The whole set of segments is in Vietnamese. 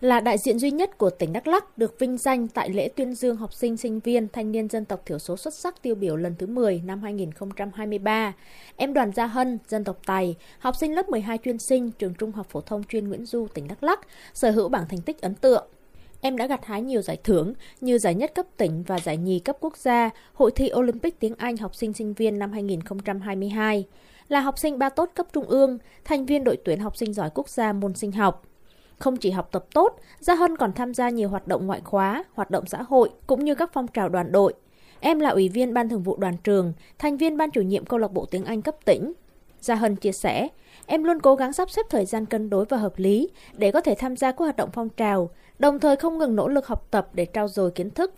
là đại diện duy nhất của tỉnh Đắk Lắk được vinh danh tại lễ tuyên dương học sinh sinh viên thanh niên dân tộc thiểu số xuất sắc tiêu biểu lần thứ 10 năm 2023. Em Đoàn Gia Hân, dân tộc Tài, học sinh lớp 12 chuyên sinh trường Trung học phổ thông chuyên Nguyễn Du, tỉnh Đắk Lắk, sở hữu bảng thành tích ấn tượng. Em đã gặt hái nhiều giải thưởng như giải nhất cấp tỉnh và giải nhì cấp quốc gia, hội thi Olympic tiếng Anh học sinh sinh viên năm 2022. Là học sinh ba tốt cấp trung ương, thành viên đội tuyển học sinh giỏi quốc gia môn sinh học. Không chỉ học tập tốt, Gia Hân còn tham gia nhiều hoạt động ngoại khóa, hoạt động xã hội cũng như các phong trào đoàn đội. Em là ủy viên ban thường vụ đoàn trường, thành viên ban chủ nhiệm câu lạc bộ tiếng Anh cấp tỉnh. Gia Hân chia sẻ, em luôn cố gắng sắp xếp thời gian cân đối và hợp lý để có thể tham gia các hoạt động phong trào, đồng thời không ngừng nỗ lực học tập để trau dồi kiến thức.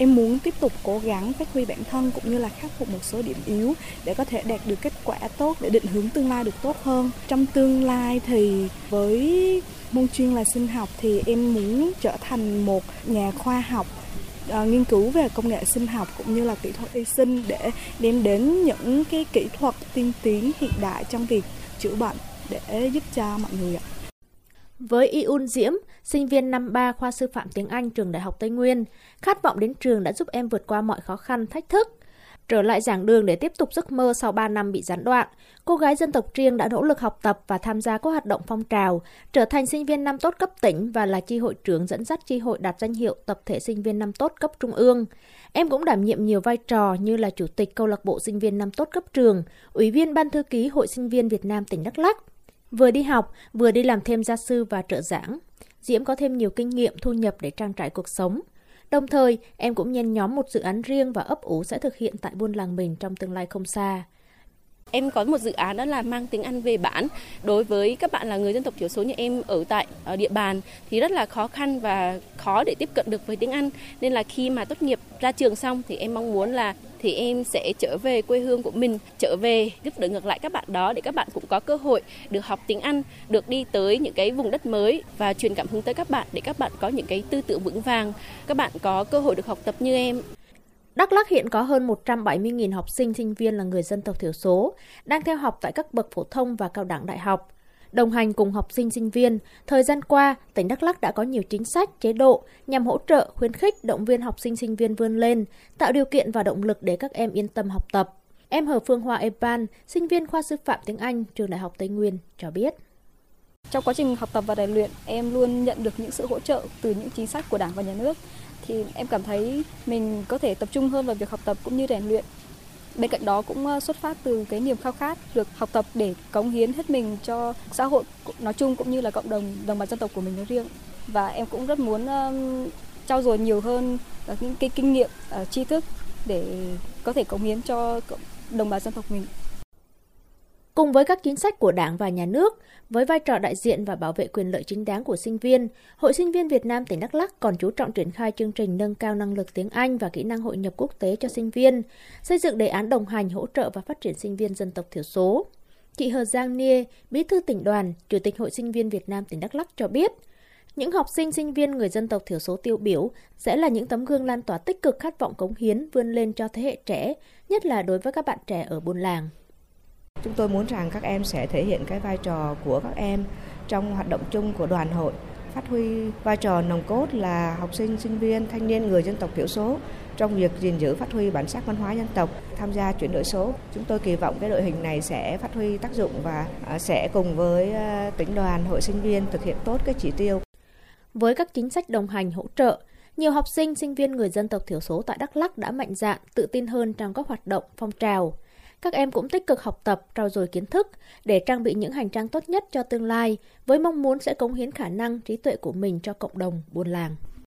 Em muốn tiếp tục cố gắng phát huy bản thân cũng như là khắc phục một số điểm yếu để có thể đạt được kết quả tốt để định hướng tương lai được tốt hơn. Trong tương lai thì với môn chuyên là sinh học thì em muốn trở thành một nhà khoa học uh, nghiên cứu về công nghệ sinh học cũng như là kỹ thuật y sinh để đem đến những cái kỹ thuật tiên tiến hiện đại trong việc chữa bệnh để giúp cho mọi người ạ. Với Yun Diễm, sinh viên năm 3 khoa sư phạm tiếng Anh trường Đại học Tây Nguyên, khát vọng đến trường đã giúp em vượt qua mọi khó khăn, thách thức. Trở lại giảng đường để tiếp tục giấc mơ sau 3 năm bị gián đoạn, cô gái dân tộc Triêng đã nỗ lực học tập và tham gia các hoạt động phong trào, trở thành sinh viên năm tốt cấp tỉnh và là chi hội trưởng dẫn dắt chi hội đạt danh hiệu tập thể sinh viên năm tốt cấp trung ương. Em cũng đảm nhiệm nhiều vai trò như là chủ tịch câu lạc bộ sinh viên năm tốt cấp trường, ủy viên ban thư ký Hội sinh viên Việt Nam tỉnh Đắk Lắk. Vừa đi học, vừa đi làm thêm gia sư và trợ giảng. Diễm có thêm nhiều kinh nghiệm thu nhập để trang trải cuộc sống. Đồng thời, em cũng nhen nhóm một dự án riêng và ấp ủ sẽ thực hiện tại buôn làng mình trong tương lai không xa. Em có một dự án đó là mang tiếng Anh về bản. Đối với các bạn là người dân tộc thiểu số như em ở tại ở địa bàn thì rất là khó khăn và khó để tiếp cận được với tiếng Anh. Nên là khi mà tốt nghiệp ra trường xong thì em mong muốn là thì em sẽ trở về quê hương của mình, trở về giúp đỡ ngược lại các bạn đó để các bạn cũng có cơ hội được học tiếng Anh, được đi tới những cái vùng đất mới và truyền cảm hứng tới các bạn để các bạn có những cái tư tưởng vững vàng, các bạn có cơ hội được học tập như em. Đắk Lắk hiện có hơn 170.000 học sinh, sinh viên là người dân tộc thiểu số, đang theo học tại các bậc phổ thông và cao đẳng đại học. Đồng hành cùng học sinh sinh viên, thời gian qua, tỉnh Đắk Lắk đã có nhiều chính sách, chế độ nhằm hỗ trợ, khuyến khích, động viên học sinh sinh viên vươn lên, tạo điều kiện và động lực để các em yên tâm học tập. Em Hờ Phương Hoa Eban, sinh viên khoa sư phạm tiếng Anh, trường Đại học Tây Nguyên, cho biết. Trong quá trình học tập và rèn luyện, em luôn nhận được những sự hỗ trợ từ những chính sách của Đảng và Nhà nước. Thì em cảm thấy mình có thể tập trung hơn vào việc học tập cũng như rèn luyện. Bên cạnh đó cũng ờ, xuất phát từ cái niềm khao khát được học tập để cống hiến hết mình cho xã hội nói chung cũng như là cộng đồng đồng bào dân tộc của mình nói riêng. Và em cũng rất muốn um, trau dồi nhiều hơn ờ, những cái kinh nghiệm uh, tri thức để có thể cống hiến cho đồng bào dân tộc mình. Cùng với các chính sách của Đảng và Nhà nước, với vai trò đại diện và bảo vệ quyền lợi chính đáng của sinh viên, Hội sinh viên Việt Nam tỉnh Đắk Lắk còn chú trọng triển khai chương trình nâng cao năng lực tiếng Anh và kỹ năng hội nhập quốc tế cho sinh viên, xây dựng đề án đồng hành hỗ trợ và phát triển sinh viên dân tộc thiểu số. Chị Hờ Giang Nia, Bí thư tỉnh đoàn, Chủ tịch Hội sinh viên Việt Nam tỉnh Đắk Lắk cho biết, những học sinh sinh viên người dân tộc thiểu số tiêu biểu sẽ là những tấm gương lan tỏa tích cực khát vọng cống hiến vươn lên cho thế hệ trẻ, nhất là đối với các bạn trẻ ở buôn làng. Chúng tôi muốn rằng các em sẽ thể hiện cái vai trò của các em trong hoạt động chung của đoàn hội, phát huy vai trò nòng cốt là học sinh, sinh viên, thanh niên người dân tộc thiểu số trong việc gìn giữ phát huy bản sắc văn hóa dân tộc, tham gia chuyển đổi số. Chúng tôi kỳ vọng cái đội hình này sẽ phát huy tác dụng và à, sẽ cùng với à, tỉnh đoàn, hội sinh viên thực hiện tốt cái chỉ tiêu. Với các chính sách đồng hành hỗ trợ, nhiều học sinh, sinh viên người dân tộc thiểu số tại Đắk Lắk đã mạnh dạn, tự tin hơn trong các hoạt động phong trào các em cũng tích cực học tập, trau dồi kiến thức để trang bị những hành trang tốt nhất cho tương lai, với mong muốn sẽ cống hiến khả năng trí tuệ của mình cho cộng đồng buôn làng.